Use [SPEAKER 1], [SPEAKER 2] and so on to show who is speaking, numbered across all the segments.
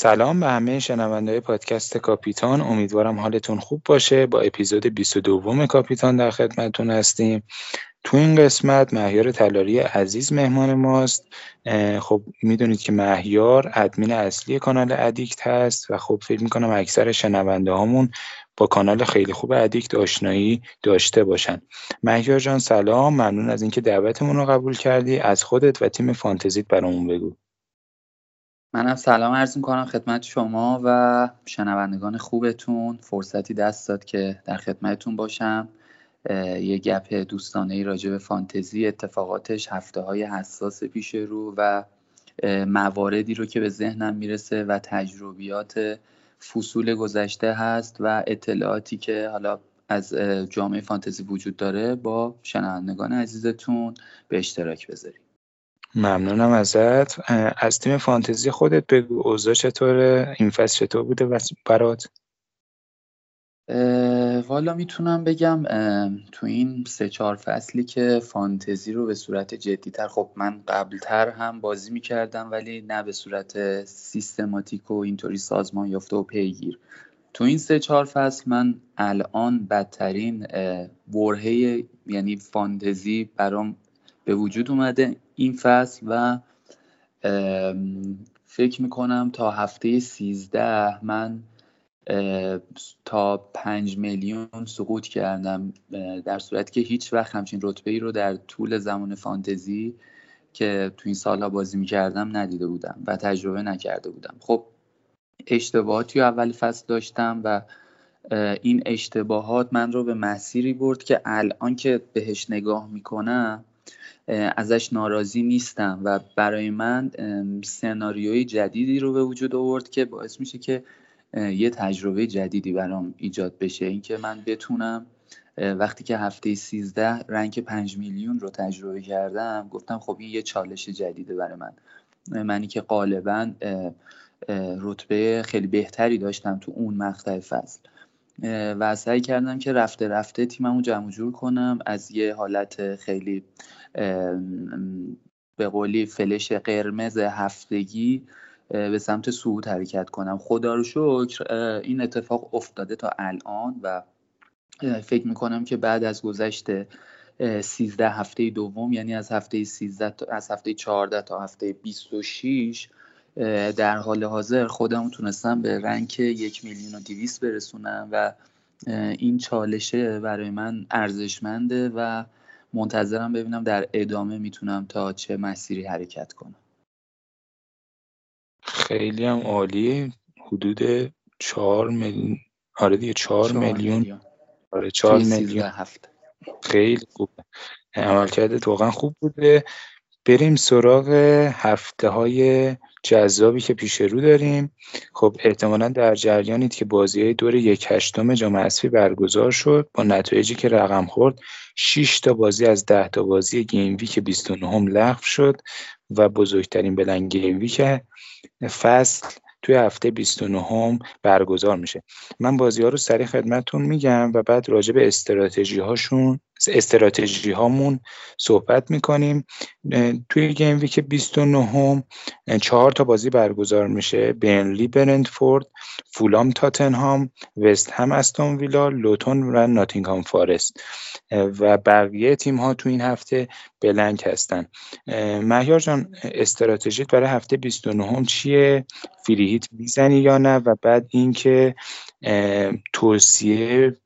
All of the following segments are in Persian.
[SPEAKER 1] سلام به همه شنونده پادکست کاپیتان. امیدوارم حالتون خوب باشه. با اپیزود 22 کاپیتان در خدمتتون هستیم. تو این قسمت مهیار تلاری عزیز مهمان ماست. خب می‌دونید که مهیار ادمین اصلی کانال ادیکت هست و خب فکر می‌کنم اکثر شنونده هامون با کانال خیلی خوب ادیکت آشنایی داشته باشن. مهیار جان سلام. ممنون از اینکه دعوتمون رو قبول کردی. از خودت و تیم فانتزیت برامون بگو.
[SPEAKER 2] منم سلام عرض می‌کنم خدمت شما و شنوندگان خوبتون. فرصتی دست داد که در خدمتتون باشم. یه گپ دوستانه ای راجع به فانتزی اتفاقاتش هفته های حساس پیش رو و مواردی رو که به ذهنم می‌رسه و تجربیات فصول گذشته هست و اطلاعاتی که حالا از جامعه فانتزی وجود داره با شنوندگان عزیزتون به اشتراک بذاریم.
[SPEAKER 1] ممنونم ازت. از تیم فانتزی خودت بگو اوضاع چطوره؟ این فصل چطور بوده برات؟
[SPEAKER 2] والا می‌تونم بگم تو این سه چهار فصلی که فانتزی رو به صورت جدیتر خب من قبلتر هم بازی می‌کردم ولی نه به صورت سیستماتیک و اینطوری سازمان یافته و پیگیر. تو این سه چهار فصل من الان بدترین برهه یعنی فانتزی برام به وجود اومده این فصل و فکر می‌کنم تا هفته سیزده من تا پنج میلیون سقوط کردم در صورتی که هیچ وقت همچین رتبه ای رو در طول زمان فانتزی که تو این سالها بازی می‌کردم ندیده بودم و تجربه نکرده بودم. خب اشتباهاتی اول فصل داشتم و این اشتباهات من رو به مسیری برد که الان که بهش نگاه می‌کنم ازش ناراضی نیستم و برای من سناریوی جدیدی رو به وجود آورد که باعث میشه که یه تجربه جدیدی برام ایجاد بشه. اینکه من بتونم وقتی که هفته 13 رنگ 5 میلیون رو تجربه کردم گفتم خب این یه چالش جدیده برای من. منی که غالبا رتبه خیلی بهتری داشتم تو اون مقطع فصل. و سعی کردم که رفته رفته تیممو جمع جور کنم. از یه حالت خیلی به قولی فلش قرمز هفتگی به سمت صعود حرکت کنم. خدا رو شکر این اتفاق افتاده تا الان و فکر می‌کنم که بعد از گذشت 13 هفته دوم یعنی از هفته 13 از هفته 14 تا هفته 26 در حال حاضر خودم تونستم به رنگ یک میلیون و دیویس برسونم و این چالشه برای من ارزشمنده و منتظرم ببینم در ادامه می‌تونم تا چه مسیری حرکت کنم.
[SPEAKER 1] خیلی هم عالی. حدود چهار میلیون. آره دیگه چهار میلیون. آره چهار میلیون. هفت. خیلی خوبه عملکردت واقعا خوب بوده. بریم سراغ هفته های جذابی که پیش رو داریم. خب احتمالا در جریانید که بازی های دور یک هشتم جام حذفی برگزار شد با نتایجی که رقم خورد 6 تا بازی از 10 تا بازی گیم ویک 29 هم لغو شد و بزرگترین بلنگ گیم ویک فصل توی هفته 29 هم برگزار میشه. من بازی ها رو سریع خدمتتون میگم و بعد راجع به استراتژی هاشون استراتژی هامون صحبت می‌کنیم. توی گیم ویک 29 هم چهار تا بازی برگزار میشه. بینلی برنتفورد فولام تاتنهام وست هم استون ویلا لوتون و ناتینگهام فارست. و بقیه تیم ها تو این هفته بلنک هستن. مهیار جان استراتژیت برای هفته 29 هم چیه؟ فریهیت می‌زنی یا نه؟ و بعد اینکه توصیه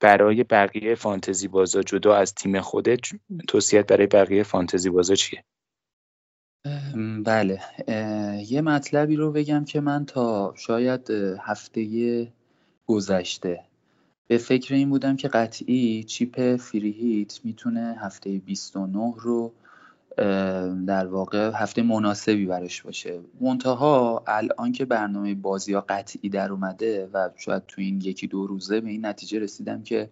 [SPEAKER 1] برای بقیه فانتزی بازا جدا از تیم خودت توصیت برای بقیه فانتزی بازا چیه؟
[SPEAKER 2] بله. یه مطلبی رو بگم که من تا شاید هفته گذشته به فکر این بودم که قطعی چیپ فریهیت می‌تونه هفته 29 رو در واقع هفته مناسبی براش باشه. منتها الان که برنامه بازی ها قطعی در اومده و شاید تو این یکی دو روزه به این نتیجه رسیدم که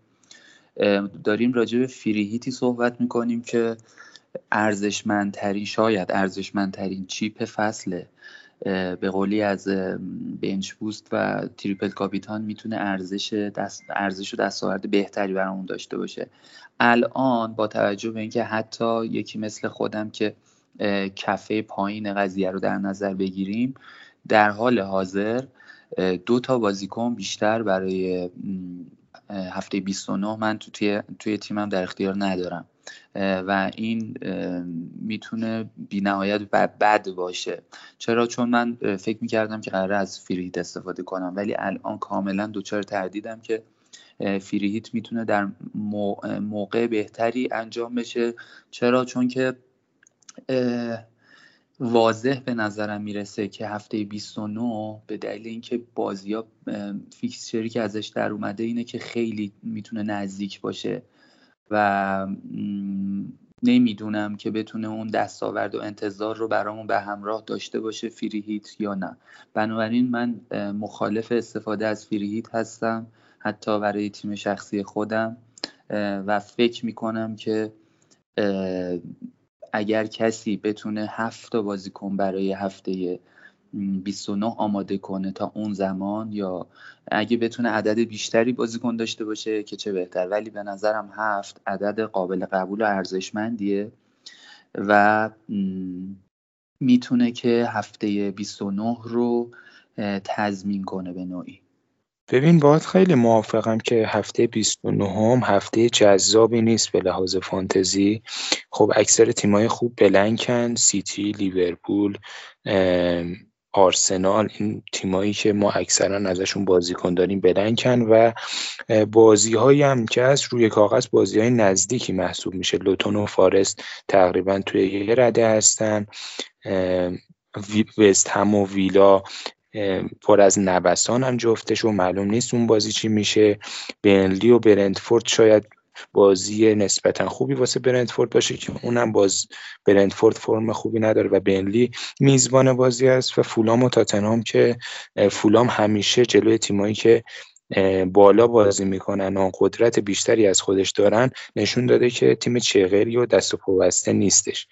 [SPEAKER 2] داریم راجع به فریهیتی صحبت می‌کنیم که ارزشمندترین شاید ارزشمندترین چیپ فصله. به قولی از بنچ بوست و تریپل کاپیتان می‌تونه ارزش دست ارزش و دستاورد بهتری برامون داشته باشه. الان با توجه به اینکه حتی یکی مثل خودم که کفه پایین قضیه رو در نظر بگیریم در حال حاضر دو تا بازیکن بیشتر برای هفته 29 من تو توی, توی تیمم در اختیار ندارم. و این می‌تونه بی نهایت بد باشه. چرا؟ چون من فکر می‌کردم که قراره از فریهیت استفاده کنم ولی الان کاملا دوچار تردیدم که فریهیت می‌تونه در موقع بهتری انجام بشه. چرا؟ چون که واضح به نظرم می‌رسه که هفته 29 به دلیل اینکه بازی ها فیکسچری که ازش در اومده اینه که خیلی می‌تونه نزدیک باشه. و نمی‌دونم که بتونه اون دستاورد و انتظار رو برامون به همراه داشته باشه فریهیت یا نه. بنابراین من مخالف استفاده از فریهیت هستم حتی برای تیم شخصی خودم و فکر می‌کنم که اگر کسی بتونه هفت تا بازیکن برای هفته 29 آماده کنه تا اون زمان یا اگه بتونه عدد بیشتری بازیکن داشته باشه که چه بهتر. ولی به نظرم هفت عدد قابل قبول و ارزشمندیه و می‌تونه که هفته 29 رو تضمین کنه به نوعی.
[SPEAKER 1] ببین باید خیلی موافقم که هفته 29 هم هفته جذابی نیست به لحاظ فانتزی. خب اکثر تیمای خوب بلنکن سیتی لیورپول آرسنال این تیمایی که ما اکثرا ازشون بازیکن داریم بلنکن و بازی هایی هم که از روی کاغذ بازی های نزدیکی محسوب میشه. لوتون و فارست تقریبا توی یه رده هستن. وست هم و ویلا پر از نوسان هم جفتش و معلوم نیست اون بازی چی میشه. بنلی و برندفورد شاید بازی نسبتا خوبی واسه برندفورد باشه که اونم باز برندفورد فرم خوبی نداره و بنلی میزبان بازی است و فولام و تاتنهام که فولام همیشه جلوی تیمایی که بالا بازی می‌کنن و قدرت بیشتری از خودش دارن نشون داده که تیم چغری و دست و پوسته نیستش.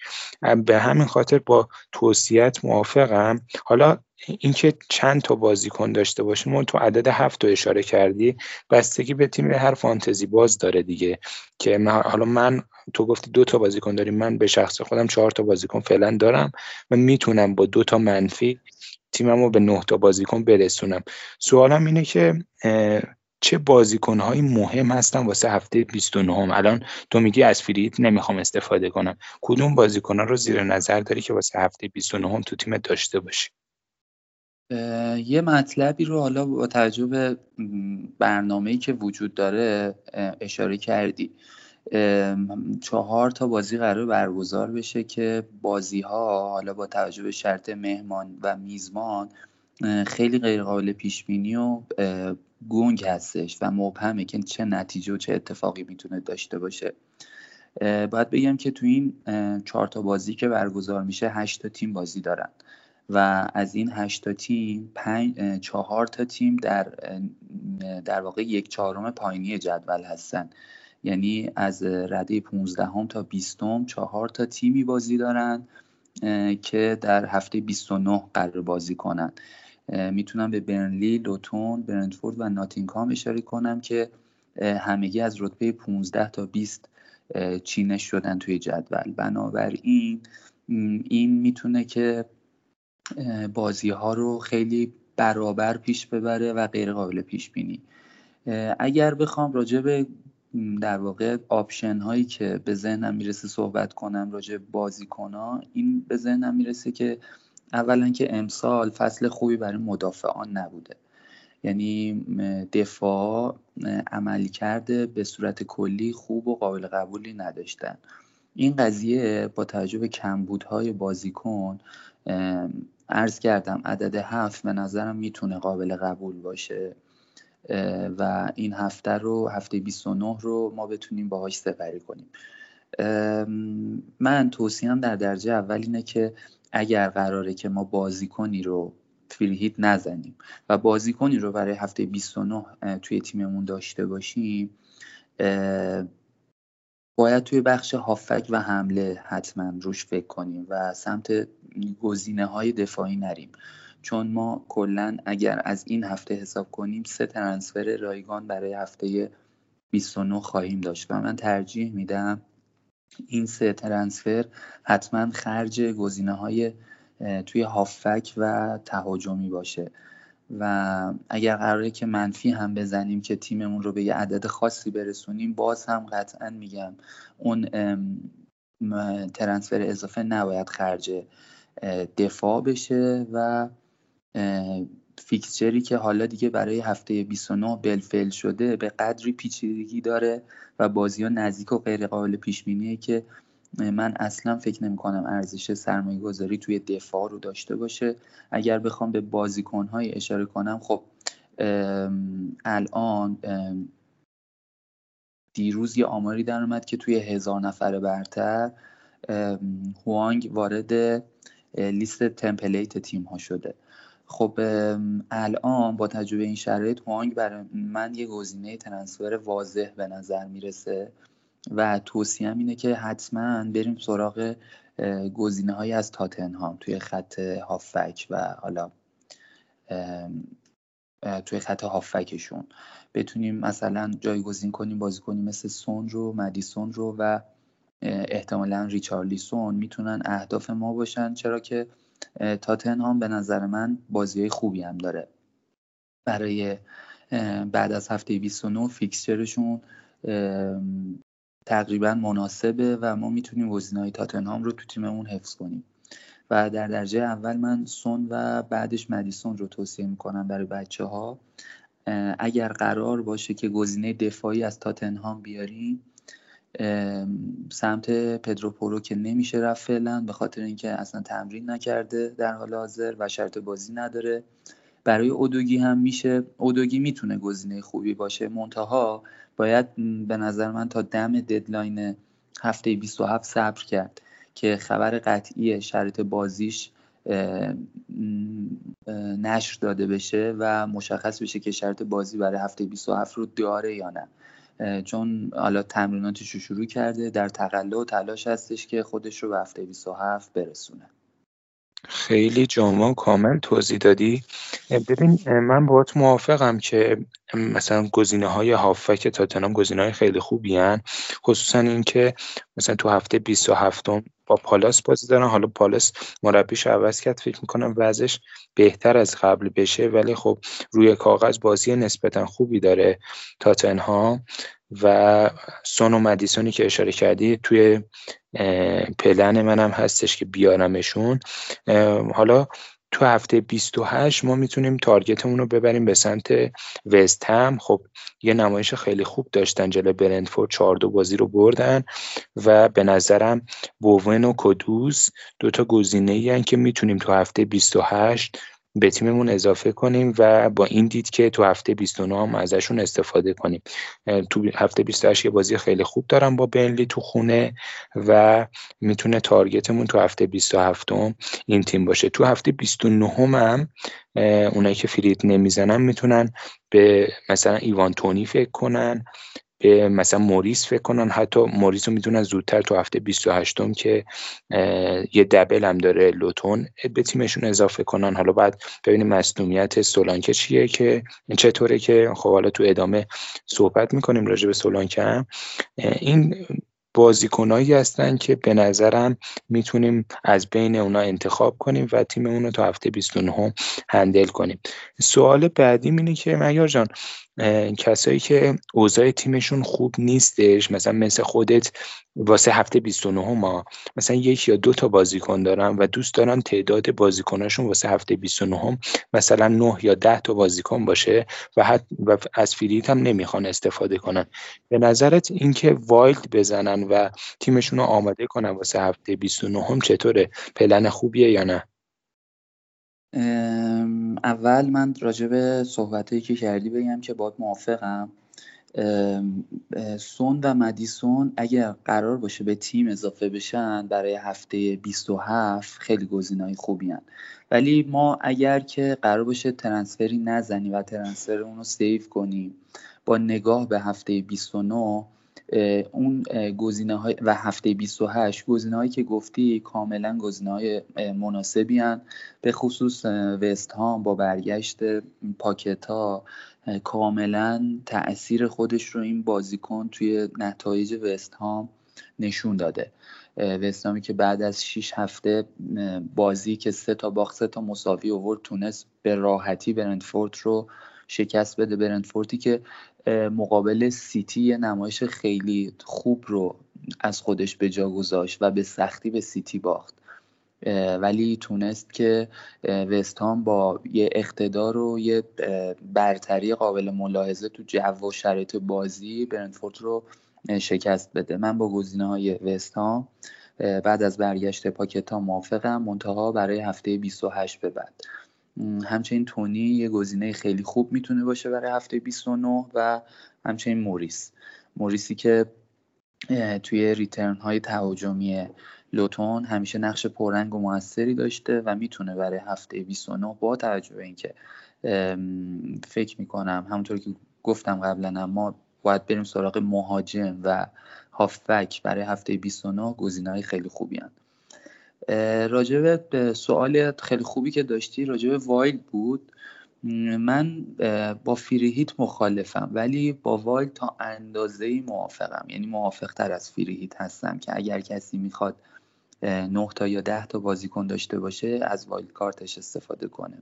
[SPEAKER 1] به همین خاطر با توصیت موافقم. حالا اینکه چند تا بازیکن داشته باشیم اون تو عدد هفت رو اشاره کردی بستگی به تیم هر فانتزی باز داره دیگه. که حالا من تو گفتی دو تا بازیکن داریم من به شخص خودم چهار تا بازیکن فعلا دارم و می‌تونم با دو تا منفی تیمم رو به نه تا بازیکن برسونم. سوالم اینه که چه بازیکنهایی مهم هستن واسه هفته 29 هم الان تو میگی از فریت نمی‌خوام استفاده کنم. کدوم بازیکنها رو زیر نظر داری که واسه هفته 29 هم تو تیم داشته باشی؟
[SPEAKER 2] یه مطلبی رو حالا با توجه به برنامه‌ای که وجود داره اشاره کردی. چهار تا بازی قرار برگزار بشه که بازی ها حالا با توجه به شرط مهمان و میزبان خیلی غیر قابل پیش بینی و گنگ هستش و مبهمه که چه نتیجه و چه اتفاقی می‌تونه داشته باشه. باید بگم که تو این چهار تا بازی که برگزار میشه هشت تا تیم بازی دارن و از این هشتا تیم پنج، چهار تا تیم در در واقع یک چهارم پایینی جدول هستن. یعنی از رده 15 هم تا 20 هم چهار تا تیمی بازی دارن که در هفته 29 قرار بازی کنن. می‌تونم به برنلی، لوتون، برنتفورد و ناتینگهام اشاره کنم که همگی از رتبه 15 تا 20 چینش شدن توی جدول. بنابراین این می‌تونه که بازی ها رو خیلی برابر پیش ببره و غیر قابل پیش بینی. اگر بخوام راجع به در واقع آپشن هایی که به ذهنم می‌رسه صحبت کنم راجع بازیکن ها این به ذهنم می‌رسه که اولا که امسال فصل خوبی برای مدافعان نبوده. یعنی دفاع عملی کرده به صورت کلی خوب و قابل قبولی نداشتن. این قضیه با توجه به کمبودهای بازیکن عرض کردم عدد هفت به نظرم می‌تونه قابل قبول باشه. و این هفته رو هفته 29 رو ما بتونیم باهاش سپری کنیم. من توصیم در درجه اول اینه که اگر قراره که ما بازیکنی رو فریهیت نزنیم و بازیکنی رو برای هفته 29 توی تیممون داشته باشیم باید توی بخش هافک و حمله حتما روش فکر کنیم و سمت گزینه های دفاعی نریم. چون ما کلا اگر از این هفته حساب کنیم سه ترنسفر رایگان برای هفته 29 خواهیم داشت و من ترجیح میدم این سه ترنسفر حتما خرج گزینه های توی هافک و تهاجمی باشه. و اگر قراره که منفی هم بزنیم که تیممون رو به یه عدد خاصی برسونیم باز هم قطعا میگم اون ترنسفر اضافه نباید خرج دفاع بشه و فیکسچری که حالا دیگه برای هفته 29 بلفل شده به قدری پیچیدگی داره و بازی ها نزدیک و غیر قابل پیش که من اصلا فکر نمی کنم ارزش سرمایه گذاری توی دفاع رو داشته باشه. اگر بخوام به بازیکن های اشاره کنم خب الان دیروز یه آماری در اومد که توی هزار نفر برتر هوانگ وارد لیست تمپلیت تیم ها شده. خب الان با تجربه این شرایط هوانگ برای من یه گزینه ترنسفر واضح به نظر می‌رسه و توصیم اینه که حتما بریم سراغ گزینه های از تاتنهام توی خط هافک و حالا توی خط هافکشون. بتونیم مثلا جایگزین کنیم بازی کنیم مثل سون رو مدیسون رو و احتمالا ریچارلیسون می‌تونن اهداف ما باشن چرا که تاتنهام به نظر من بازی خوبی هم داره. برای بعد از هفته 29 فیکسچرشون تقریبا مناسبه و ما می‌تونیم های تاتنهام رو تو تیممون حفظ کنیم. و در درجه اول من سون و بعدش مدیسون رو توصیه می‌کنم برای بچه ها اگر قرار باشه که گزینه دفاعی از تاتنهام بیاریم سمت پدرو پورو که نمیشه رفت فعلا به خاطر اینکه اصلا تمرین نکرده در حال حاضر و شرط بازی نداره. برای اودوگی هم میشه. اودوگی می‌تونه گزینه خوبی باشه. منتها باید به نظر من تا دم ددلاین هفته 27 صبر کرد که خبر قطعی شرط بازیش نشر داده بشه و مشخص بشه که شرط بازی برای هفته 27 رو داره یا نه. چون حالا تمریناتش رو شروع کرده در تقلا و تلاش هستش که خودش رو به هفته 27 برسونه.
[SPEAKER 1] خیلی جامع و کامل توضیح دادی. ببین من باهات موافقم که مثلا گزینه های هافک تاتنام گزینه های خیلی خوبی هن. خصوصا اینکه مثلا تو هفته 27 با پالاس بازی دارن. حالا پالاس مربیش عوض کرد فکر می‌کنم وضعش بهتر از قبل بشه. ولی خب روی کاغذ بازی نسبتا خوبی داره تاتنهام. و سون و مدیسونی که اشاره کردی توی پلن منم هستش که بیارمشون. حالا تو هفته 28 ما می‌تونیم تارگتمون رو ببریم به سمت وست هم. خب یه نمایش خیلی خوب داشتن جلو برندفورد. 4 دو بازی رو بردن و به نظرم بوون و کدوس دوتا گزینه ای که می‌تونیم تو هفته 28 به تیممون اضافه کنیم و با این دید که تو هفته 29 هم ازشون استفاده کنیم. تو هفته 28 یه بازی خیلی خوب دارم با بنلی تو خونه و می‌تونه تارگتمون تو هفته 27 هم این تیم باشه. تو هفته 29 هم اونایی که فرید نمی‌زنن می‌تونن به مثلا ایوان تونی فکر کنن. به مثلا موریس فکر کنن حتی موریس رو می‌تونن زودتر تو هفته 28 م که یه دبل هم داره لوتون به تیمشون اضافه کنن. حالا بعد ببینیم مصنومیت سولانکه چیه که چطوره که خب حالا تو ادامه صحبت می‌کنیم راجع به سولانکه هم. این بازیکنایی هستن که به نظرم می‌تونیم از بین اونا انتخاب کنیم و تیم رو تا هفته 29 handle کنیم. سوال بعدی اینه که مگر جان کسایی که اوضاع تیمشون خوب نیستش مثلا مثل خودت واسه هفته 29 ما مثلا یک یا دو تا بازیکن دارن و دوست دارن تعداد بازیکناشون واسه هفته 29 مثلا 9 یا 10 تا بازیکن باشه و, حت و از free hit هم نمی‌خوان استفاده کنن. به نظرت اینکه wild بزنن و تیمشون رو آماده کنن واسه هفته 29 چطوره؟ پلن خوبیه یا نه؟
[SPEAKER 2] اول من راجع به صحبتهایی که کردی بگم که باید موافقم سون و مدیسون اگر قرار باشه به تیم اضافه بشن برای هفته 27 خیلی گزینه‌های خوبی هن. ولی ما اگر که قرار باشه ترنسفری نزنیم و ترنسفر اون رو سیو کنیم با نگاه به هفته 29 اون گزینه های و هفته 28 گزینه هایی که گفتی کاملا گزینه های مناسبی هن. به خصوص وست هام با برگشت پاکتا کاملا تاثیر خودش رو این بازیکن توی نتایج وست هام نشون داده وستامی که بعد از 6 هفته بازی که سه تا باخت سه تا مساوی اوورد تونست به راحتی برنتفورد رو شکست بده برنتفوردی که مقابل سیتی یه نمایش خیلی خوب رو از خودش به جا گذاشت و به سختی به سیتی باخت. ولی تونست که وستهام با یه اقتدار و یه برتری قابل ملاحظه تو جو و شرایط بازی برنتفورد رو شکست بده. من با گزینه های وستهام بعد از برگشت پاکتا موافقم منتها برای هفته 28 به بعد. همچنین تونی یه گزینه خیلی خوب می‌تونه باشه برای هفته 29 و همچنین موریس موریسی که توی ریترن های تهاجمی لوتون همیشه نقش پررنگ و موثری داشته و می‌تونه برای هفته 29 با توجه به اینکه فکر می‌کنم همونطور که گفتم قبلا ما باید بریم سراغ مهاجم و هافبک برای هفته 29 گزینه‌های خیلی خوبی هن. راجع به سوال خیلی خوبی که داشتی راجع به wild بود. من با free hit مخالفم ولی با wild تا اندازه‌ای موافقم. یعنی موافق تر از free hit هستم که اگر کسی می‌خواد 9 تا یا 10 تا بازیکن داشته باشه از wild card ش استفاده کنه.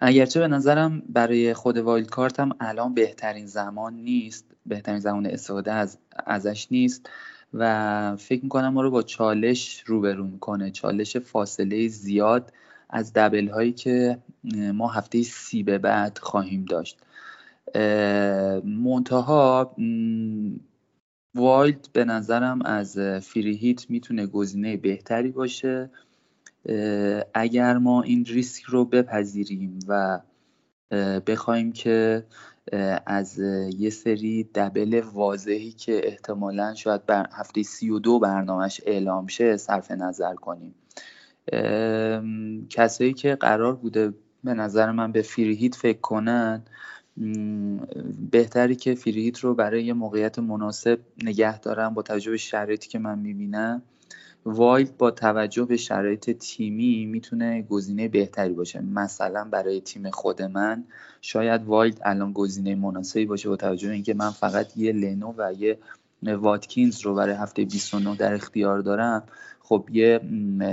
[SPEAKER 2] اگرچه به نظرم برای خود wild card هم الان بهترین زمان نیست بهترین زمان استفاده از ازش نیست. و فکر می‌کنم ما رو با چالش روبرو می‌کنه. چالش فاصله زیاد از double هایی که ما هفته سی به بعد خواهیم داشت. منتها wild به نظرم از free hit می‌تونه گزینه بهتری باشه. اگر ما این ریسک رو بپذیریم و بخوایم که از یه سری double واضحی که احتمالا شاید برا هفته سی و دو برنامهش اعلام شه صرف نظر کنیم. کسایی که قرار بوده به نظر من به free hit فکر کنن بهتره که free hit رو برای یه موقعیت مناسب نگه دارن با توجه به شرایطی که من می‌بینم. wild با توجه به شرایط تیمی می‌تونه گزینه بهتری باشه. مثلا برای تیم خود من شاید wild الان گزینه مناسبی باشه با توجه اینکه من فقط یه لنو و یه واتکینز رو برای هفته 29 در اختیار دارم. خب یه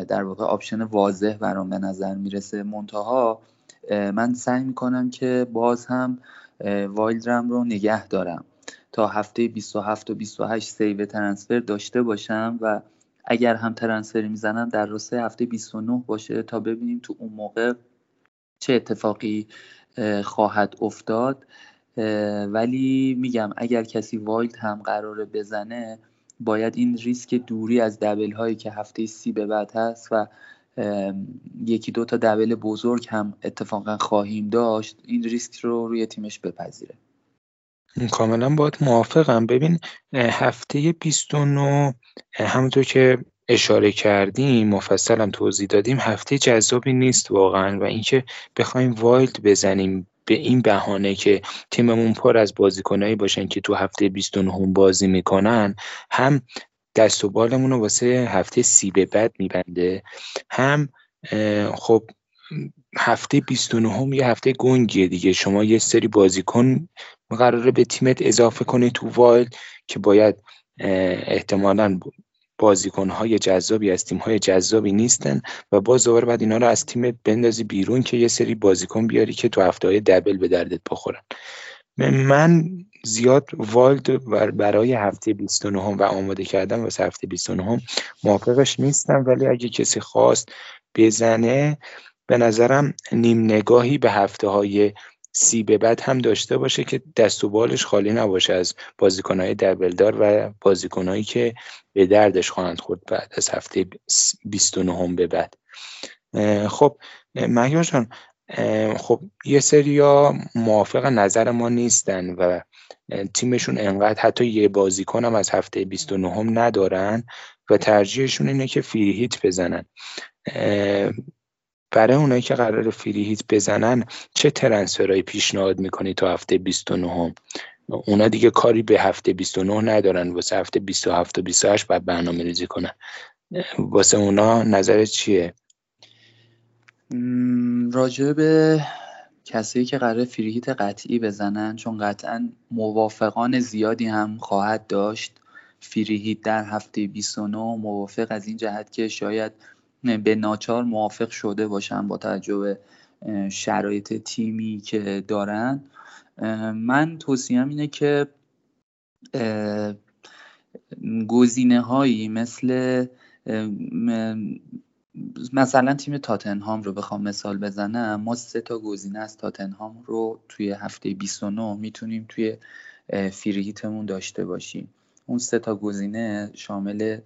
[SPEAKER 2] در واقع option واضح برام به نظر می‌رسه. منتها من سعی می‌کنم که باز هم wild م رو نگه دارم. تا هفته 27 و 28 save transfer داشته باشم و اگر هم transfer ی می‌زنم در راستای هفته 29 باشه تا ببینیم تو اون موقع چه اتفاقی خواهد افتاد. ولی میگم اگر کسی wild هم قراره بزنه باید این ریسک دوری از double هایی که هفته سی به بعد هست و یکی دو تا double بزرگ هم اتفاقا خواهیم داشت این ریسک رو روی تیمش بپذیره.
[SPEAKER 1] کاملا باهات موافقم. ببین هفته 29 همونطور که اشاره کردیم مفصلم توضیح دادیم هفته جذابی نیست واقعا و اینکه بخوایم وایلد بزنیم به این بهانه که تیممون پر از بازیکنایی باشن که تو هفته 29 بازی می‌کنن هم دست و رو واسه هفته سی به بعد میبنده هم خب هفته 29 یه هفته گنگیه دیگه. شما یه سری بازیکن قراره به تیمت اضافه کنی تو وایل که باید احتمالا های جذابی از های جذابی نیستن و باز دوباره بعد اینا رو از تیمت بندازی بیرون که یه سری بازیکن بیاری که تو هفته های دبل به دردت بخورن. من زیاد والد برای هفته 29 و آماده کردم واسه هفته 29 موافقش نیستم ولی اگه کسی خواست بزنه به نظرم نیم نگاهی به هفته های سی به بعد هم داشته باشه که دست و بالش خالی نباشه از بازیکنهای دبلدار و بازیکنهایی که به دردش خواهند خورد بعد از هفته 29 به بعد. خب مهیار جان خب یه سریا موافق نظر ما نیستن و تیمشون انقدر حتی یه بازیکن هم از هفته 29 هم ندارن و ترجیحشون اینه که فری هیت بزنن. برای اونایی که قرار فری هیت بزنن چه ترنسفرهایی پیشنهاد می‌کنی تا هفته 29 هم؟ اونا دیگه کاری به هفته 29 ندارن واسه هفته 27 و 28 باید برنامه ریزی کنن واسه اونا نظر چیه
[SPEAKER 2] راجع به کسایی که قرار فریهیت قطعی بزنن چون قطعا موافقان زیادی هم خواهد داشت فریهیت در هفته 29 موافق از این جهت که شاید به ناچار موافق شده باشن با توجه به شرایط تیمی که دارن. من توصیم اینه که گزینه هایی مثل مثلا تیم تاتنهام رو بخوام مثال بزنم. ما سه تا گزینه از تاتنهام رو توی هفته 29 می‌تونیم توی فریهیتمون داشته باشیم. اون سه تا گزینه شامل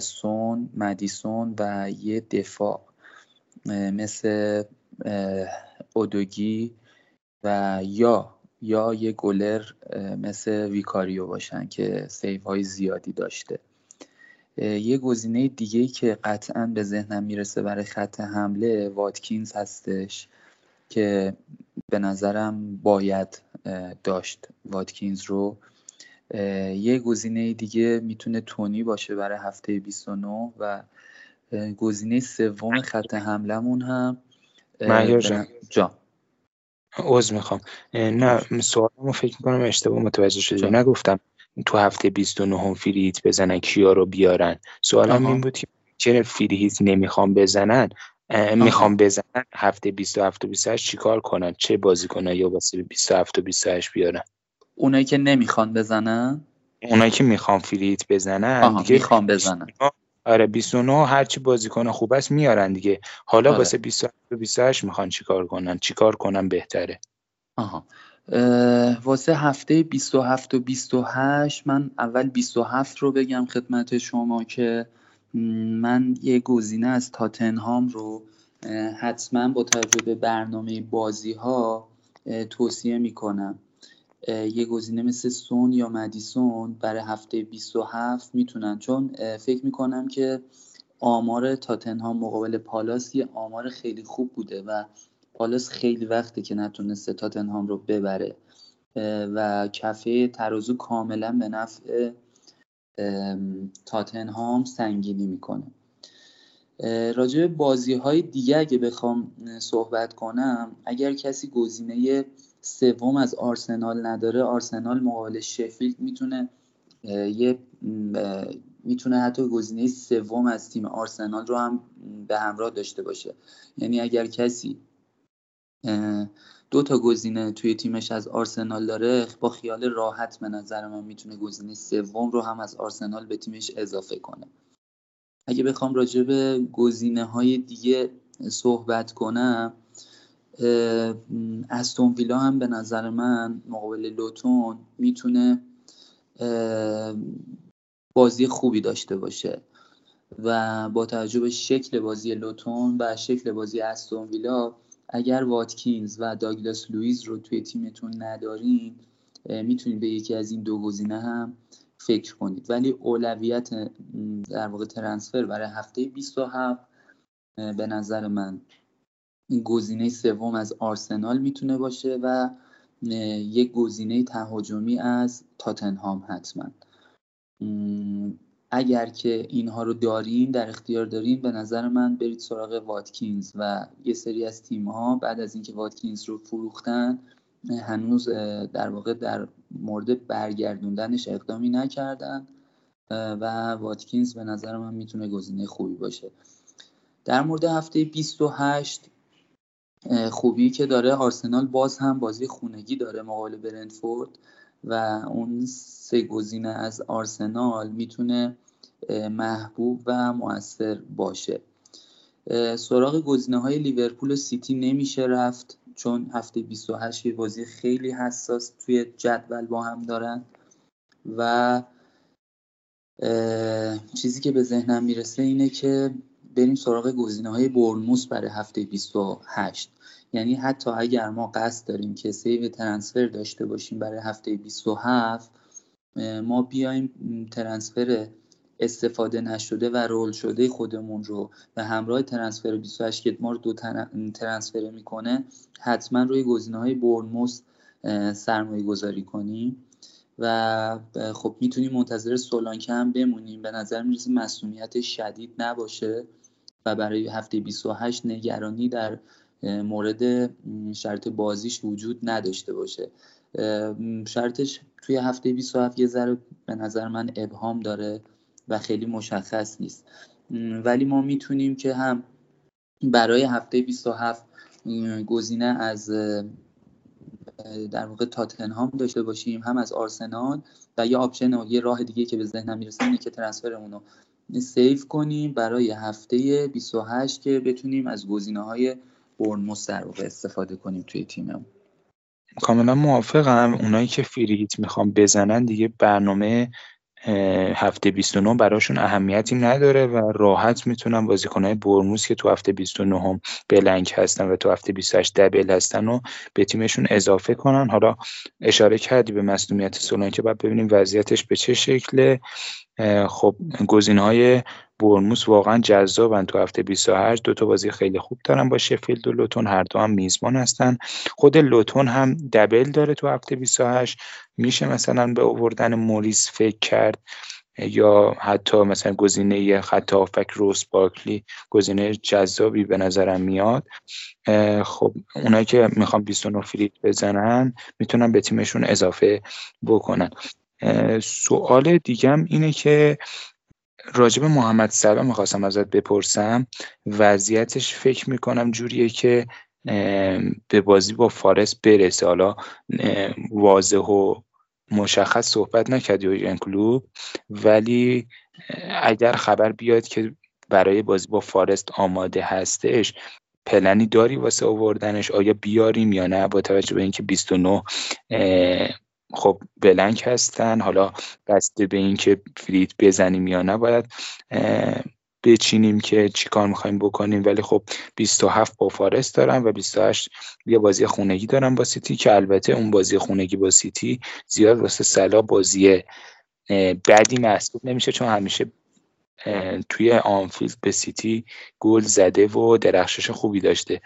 [SPEAKER 2] سون مدیسون و یه دفاع مثل اودوگی و یا یا یه گلر مثل ویکاریو باشن که سیف های زیادی داشته. یه گزینه دیگه که قطعا به ذهنم می‌رسه برای خط حمله واتکینز هستش که به نظرم باید داشت واتکینز رو. یه گزینه دیگه می‌تونه تونی باشه برای هفته 29 و گزینه سوم خط حملمون هم
[SPEAKER 1] مهیار جان. جا. عوض می‌خوام. نه سوالمو فکر می‌کنم اشتباه متوجه شده نگفتم تو هفته 29 هم فریت بزنن کیا رو بیارن. سوالم این بود که چرا فریت نمی‌خوام بزنن؟ می‌خوام بزنن هفته 27 و 28 چیکار کنن؟ چه بازی کنن یا واسه 27 و 28 بیارن؟
[SPEAKER 2] اونایی که نمی‌خوان بزنن؟
[SPEAKER 1] اونایی که می‌خوان فریت بزنن
[SPEAKER 2] دیگه می‌خوان بزنن.
[SPEAKER 1] آره 29 هرچی بازیکن خوب است میارن دیگه. حالا آره. واسه 27 و 28 می‌خوان چیکار کنن؟ چیکار کنن بهتره؟
[SPEAKER 2] آها. واسه هفته 27 و 28 من اول 27 رو بگم خدمت شما که من یه گزینه از تاتنهام رو حتما با توجه به برنامه بازی ها توصیه می‌کنم. یه گزینه مثل سون یا مدیسون برای هفته 27 می‌تونن. چون فکر می‌کنم که آمار تاتنهام مقابل پالاس یه آمار خیلی خوب بوده و پالاس خیلی وقته که نتونسته تاتنهام رو ببره. و کفه ترازو کاملا به نفع تاتنهام سنگینی می‌کنه. راجع به بازی های دیگه اگه بخوام صحبت کنم اگر کسی گزینه سوم از آرسنال نداره. آرسنال مقابل شفیلد می‌تونه یه می‌تونه حتی گزینه سوم از تیم آرسنال رو هم به همراه داشته باشه. یعنی اگر کسی دو تا گزینه توی تیمش از آرسنال داره با خیال راحت به نظر من می‌تونه گزینه سوم رو هم از آرسنال به تیمش اضافه کنه. اگه بخوام راجع به گزینه های دیگه صحبت کنم استون ویلا هم به نظر من مقابل لوتون می‌تونه بازی خوبی داشته باشه و با توجه به شکل بازی لوتون و شکل بازی استون ویلا اگر واتکینز و داگلاس لویز رو توی تیمتون ندارین می‌تونید به یکی از این دو گزینه هم فکر کنید. ولی اولویت در واقع ترنسفر برای هفته 27 به نظر من گزینه سوم از آرسنال می‌تونه باشه و یک گزینه تهاجمی از تاتنهام حتما. اگر که اینها رو دارین در اختیار دارین به نظر من برید سراغ واتکینز و یه سری از تیم ها بعد از اینکه واتکینز رو فروختن هنوز در واقع در مورد برگردوندنش اقدامی نکردن و واتکینز به نظر من می‌تونه گزینه خوبی باشه. در مورد هفته 28 خوبی که داره. آرسنال باز هم بازی خونگی داره مقابل برنتفورد و اون سه گزینه از آرسنال می‌تونه محبوب و موثر باشه. سراغ گزینه های لیورپول و سیتی نمیشه رفت چون هفته 28 یه بازی خیلی حساس توی جدول با هم دارن و چیزی که به ذهنم می‌رسه اینه که بریم سراغ گزینه های برنموس برای هفته 28 یعنی حتی اگر ما قصد داریم که سیو ترنسفر داشته باشیم برای هفته 27 ما بیایم ترنسفر استفاده نشده و رول شده خودمون رو به همراه ترنسفر 28 که ما رو دو ترنسفر می‌کنه حتما روی گزینه های برنموس سرمایه گذاری کنیم. و خب می‌تونیم منتظر سولانکه هم بمونیم. به نظر می‌رسه مسئولیت شدید نباشه. و برای هفته 28 نگرانی در مورد شرط بازیش وجود نداشته باشه. شرطش توی هفته 27 یه ذره به نظر من ابهام داره و خیلی مشخص نیست. ولی ما می‌تونیم که هم برای هفته 27 گزینه از در واقع تاتنهام داشته باشیم هم از آرسنال و یه option و یه راه دیگه که به ذهنم می‌رسه اینه که transfer مون رو save کنیم برای هفته 28 که بتونیم از گزینه های بورنموث در واقع استفاده کنیم توی تیممون.
[SPEAKER 1] کاملا موافقم. اونایی که free hit می‌خوان بزنن دیگه برنامه هفته 29 براشون اهمیتی نداره و راحت می‌تونن بازیکنهای بورنموث که تو هفته 29 هم بلنگ هستن و تو هفته 28 دبل هستن و به تیمشون اضافه کنن. حالا اشاره کردی به مسئولیت سولان که باید ببینیم وضعیتش به چه شکله. خب گزینه های برموس واقعا جذابن تو هفته 28 دو تا بازی خیلی خوب دارن با شفیلد و لوتون. هر دو هم میزبان هستن. خود لوتون هم دبل داره تو هفته 28 میشه مثلا به آوردن موریس فکر کرد؟ یا حتی مثلا گزینه خط هافک روس باکلی گزینه جذابی به نظرم میاد؟ خب اونایی که می‌خوان 29 فریت بزنن می‌تونن به تیمشون اضافه بکنن. سوال دیگم اینه که راجب محمد سلام می‌خواستم ازت بپرسم. وضعیتش فکر می‌کنم جوریه که به بازی با فارس برسه. حالا واضح و مشخص صحبت نکردی این کلوب. ولی اگر خبر بیاد که برای بازی با فارست آماده هستش پلنی داری واسه آوردنش؟ آیا بیاریم یا نه؟ با توجه به اینکه 29 خب blank هستن. حالا بسته به اینکه free hit بزنیم یا نه باید بچینیم که چیکار می‌خوایم بکنیم. ولی خب 27 با فارست دارم و 28 یه بازی خونگی دارم با سیتی که البته اون بازی خونگی با سیتی زیاد واسه سلا بازی بعدی محسوب نمیشه چون همیشه توی آنفیلد به سیتی گل زده و درخشش خوبی داشته.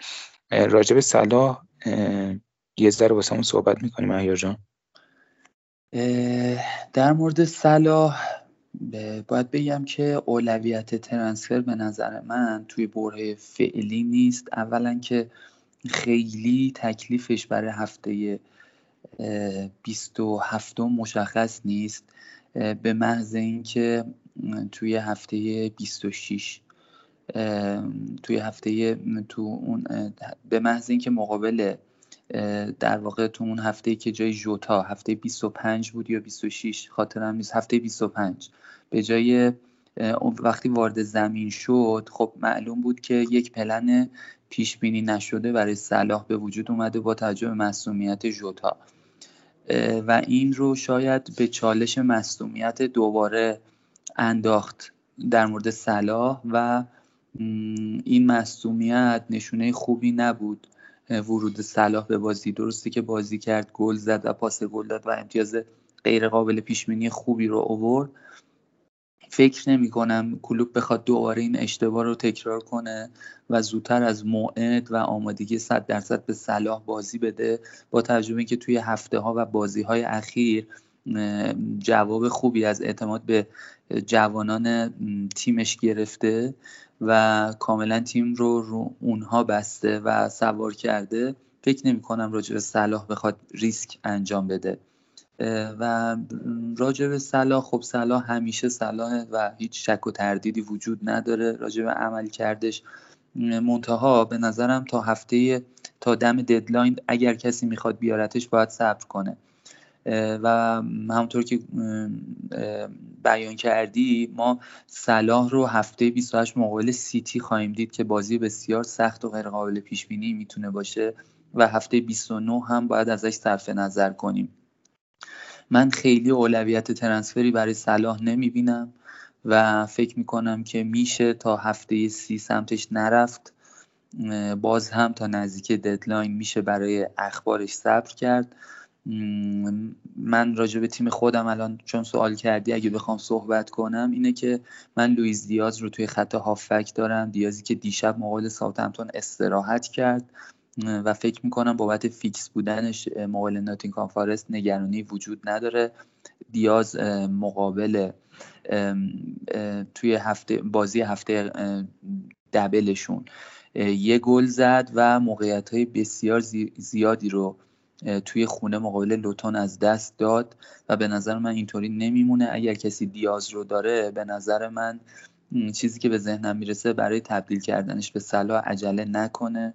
[SPEAKER 1] راجب سلا یه ذره واسه صحبت می‌کنیم احیار جان.
[SPEAKER 2] در مورد صلاح باید بگم که اولویت ترنسفر به نظر من توی بره فعلی نیست. اولا که خیلی تکلیفش برای هفته 27 مشخص نیست به محض اینکه توی هفته 26 توی هفته تو اون به محض اینکه مقابل در واقع تو اون هفته که جای جوتا هفته 25 بود یا 26 خاطرم نیست. هفته 25 به جای وقتی وارد زمین شد خب معلوم بود که یک پلن پیش بینی نشده برای صلاح به وجود اومده با توجه به مسئولیت جوتا و این رو شاید به چالش مسئولیت دوباره انداخت در مورد صلاح و این مسئولیت نشونه خوبی نبود. ورود صلاح به بازی. درسته که بازی کرد گل زد و پاس گل داد و امتیاز غیر قابل پیش بینی خوبی رو آورد. فکر نمی کنم کلوب بخواد دوباره این اشتباه رو تکرار کنه و زودتر از موعد و آمادگی 100 درصد به صلاح بازی بده. با تجربه که توی هفته ها و بازی های اخیر جواب خوبی از اعتماد به جوانان تیمش گرفته. و کاملا تیم رو رو اونها بسته و سوار کرده. فکر نمی کنم راجع به صلاح بخواد ریسک انجام بده. و راجع به صلاح خب صلاح همیشه صلاح و هیچ شک و تردیدی وجود نداره راجع به عمل کردش. منتها به نظرم تا هفته تا دم ددلاین اگر کسی می‌خواد بیارتش باید صبر کنه. و همونطور که بیان کردی ما صلاح رو هفته 28 مقابل سیتی خواهیم دید که بازی بسیار سخت و غیر قابل پیش بینی می‌تونه باشه و هفته 29 هم باید ازش صرف نظر کنیم. من خیلی اولویت ترنسفری برای صلاح نمی‌بینم و فکر می‌کنم که میشه تا هفته سی سمتش نرفت. باز هم تا نزدیک deadline میشه برای اخبارش صبر کرد. من راجع به تیم خودم الان چون سوال کردی اگه بخوام صحبت کنم اینه که من لویز دیاز رو توی خط هافک دارم. دیازی که دیشب مقابل ساوثهمپتون استراحت کرد و فکر می‌کنم بابت fix بودنش مقابل ناتینگهام فارست نگرانی وجود نداره. دیاز مقابل توی هفته بازی هفته دبلشون یه گل زد و موقعیت های بسیار زیادی رو توی خونه مقابل لوتون از دست داد و به نظر من اینطوری نمیمونه. اگر کسی دیاز رو داره به نظر من چیزی که به ذهنم می‌رسه برای تبدیل کردنش به صلاح عجله نکنه.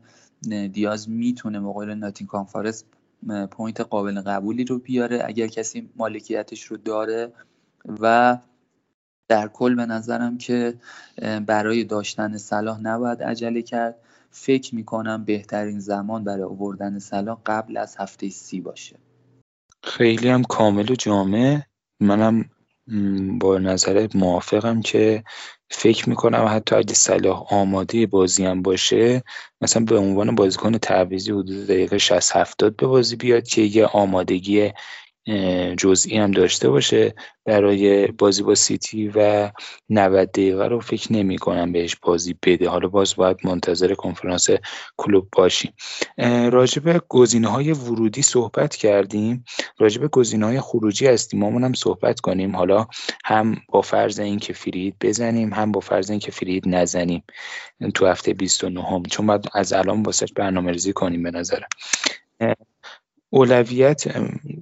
[SPEAKER 2] دیاز می‌تونه مقابل ناتین کانفارس point قابل قبولی رو بیاره. اگر کسی مالکیتش رو داره و در کل به نظرم که برای داشتن صلاح نباید عجله کرد. فکر می‌کنم بهترین زمان برای آوردن صلاح قبل از هفته سی باشه.
[SPEAKER 1] خیلی هم کامل و جامع. منم با نظرت موافقم که فکر می‌کنم حتی اگه صلاح آماده بازی هم باشه مثلا به عنوان بازیکن تعویزی حدود دقیقه 60 70 به بازی بیاد که یه آمادگی جزئی هم داشته باشه برای بازی با سیتی و 90 دقیقه رو فکر نمی کنم بهش بازی بده. حالا باز باید منتظر کنفرانس کلوب باشیم. راجع به گزینه های ورودی صحبت کردیم. راجع به گزینه های خروجی از تیمامون هم صحبت کنیم. حالا هم با فرض اینکه فرید بزنیم هم با فرض اینکه فرید نزنیم تو هفته 29 هم چون باید از الان واسه برنامه ریزی کنیم به نظرم. اولویت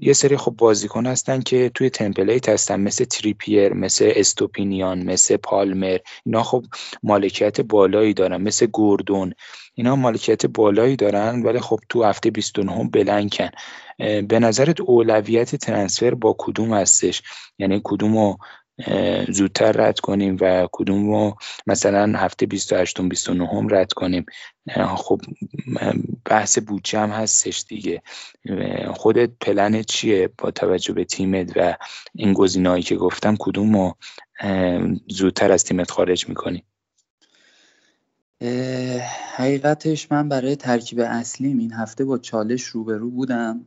[SPEAKER 1] یه سری خب بازیکن هستن که توی تمپلیت هستن مثل تریپیر مثل استوپینیان مثل پالمر. اینا خب مالکیت بالایی دارن مثل گوردون. اینا مالکیت بالایی دارن ولی خب تو هفته 29 بلنکن. به نظرت اولویت ترنسفر با کدوم هستش؟ یعنی کدوم زودتر رد کنیم و کدوم رو مثلا هفته 28 29 رد کنیم. خب بحث بودجه هم هستش دیگه. خودت پلن چیه با توجه به تیمت و این گزینه‌ای که گفتم؟ کدوم رو زودتر از تیمت خارج می‌کنی؟
[SPEAKER 2] حقیقتش من برای ترکیب اصلیم این هفته با چالش روبرو بودم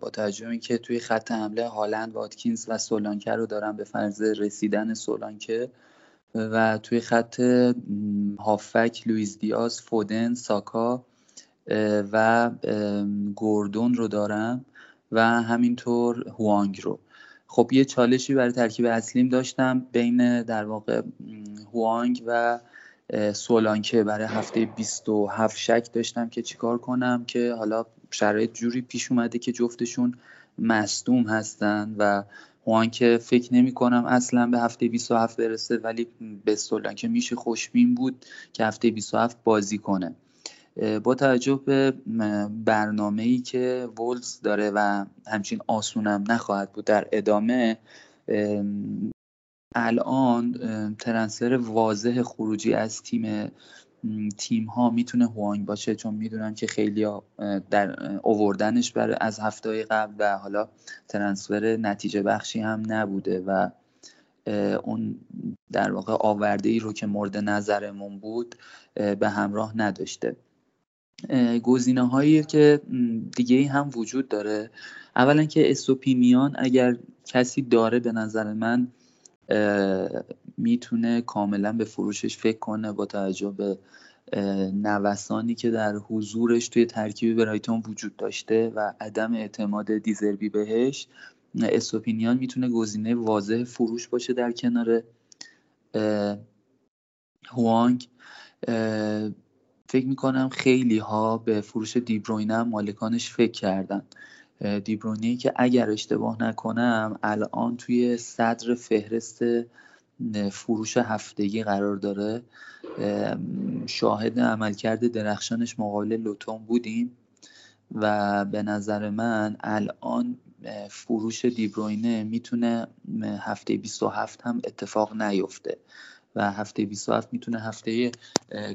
[SPEAKER 2] با توجه که توی خط حمله هالند واتکینز و سولانکه رو دارم به فرض رسیدن سولانکه و توی خط هافک لویز دیاز فودن ساکا و گوردون رو دارم و همینطور هوانگ رو. خب یه چالشی برای ترکیب اصلیم داشتم بین در واقع هوانگ و سولانکه برای هفته 27 شک داشتم که چیکار کنم که حالا شرایط جوری پیش اومده که جفتشون مصدوم هستن و هوان که فکر نمی کنم اصلا به هفته 27 برسه ولی به سولانکه میشه خوشبین بود که هفته 27 بازی کنه. با توجه به برنامه ای که وولز داره و همچین آسونم نخواهد بود در ادامه الان ترنسفر واضح خروجی از تیم تیم ها می‌تونه هوانگ باشه چون می‌دونم که خیلی در اووردنش برای از هفته قبل و حالا ترنسفر نتیجه بخشی هم نبوده و اون در واقع آورده ای رو که مورد نظرمون بود به همراه نداشته. گزینه هایی که دیگه هم وجود داره. اولا که استوپینیان اگر کسی داره به نظر من می‌تونه کاملا به فروشش فکر کنه با توجه به نوسانی که در حضورش توی ترکیب برایتون وجود داشته و عدم اعتماد دیزربی بهش اسوپینیان می‌تونه گزینه واضح فروش باشه در کنار هوانگ. فکر می‌کنم خیلی ها به فروش دیبروینه مالکانش فکر کردن. دیبرونی که اگر اشتباه نکنم الان توی صدر فهرست فروش هفتگی قرار داره. شاهد عملکرد درخشانش مقابل لوتون بودیم و به نظر من الان فروش دیبروینه می‌تونه هفته 27 هم اتفاق نیفته و هفته 27 می‌تونه هفته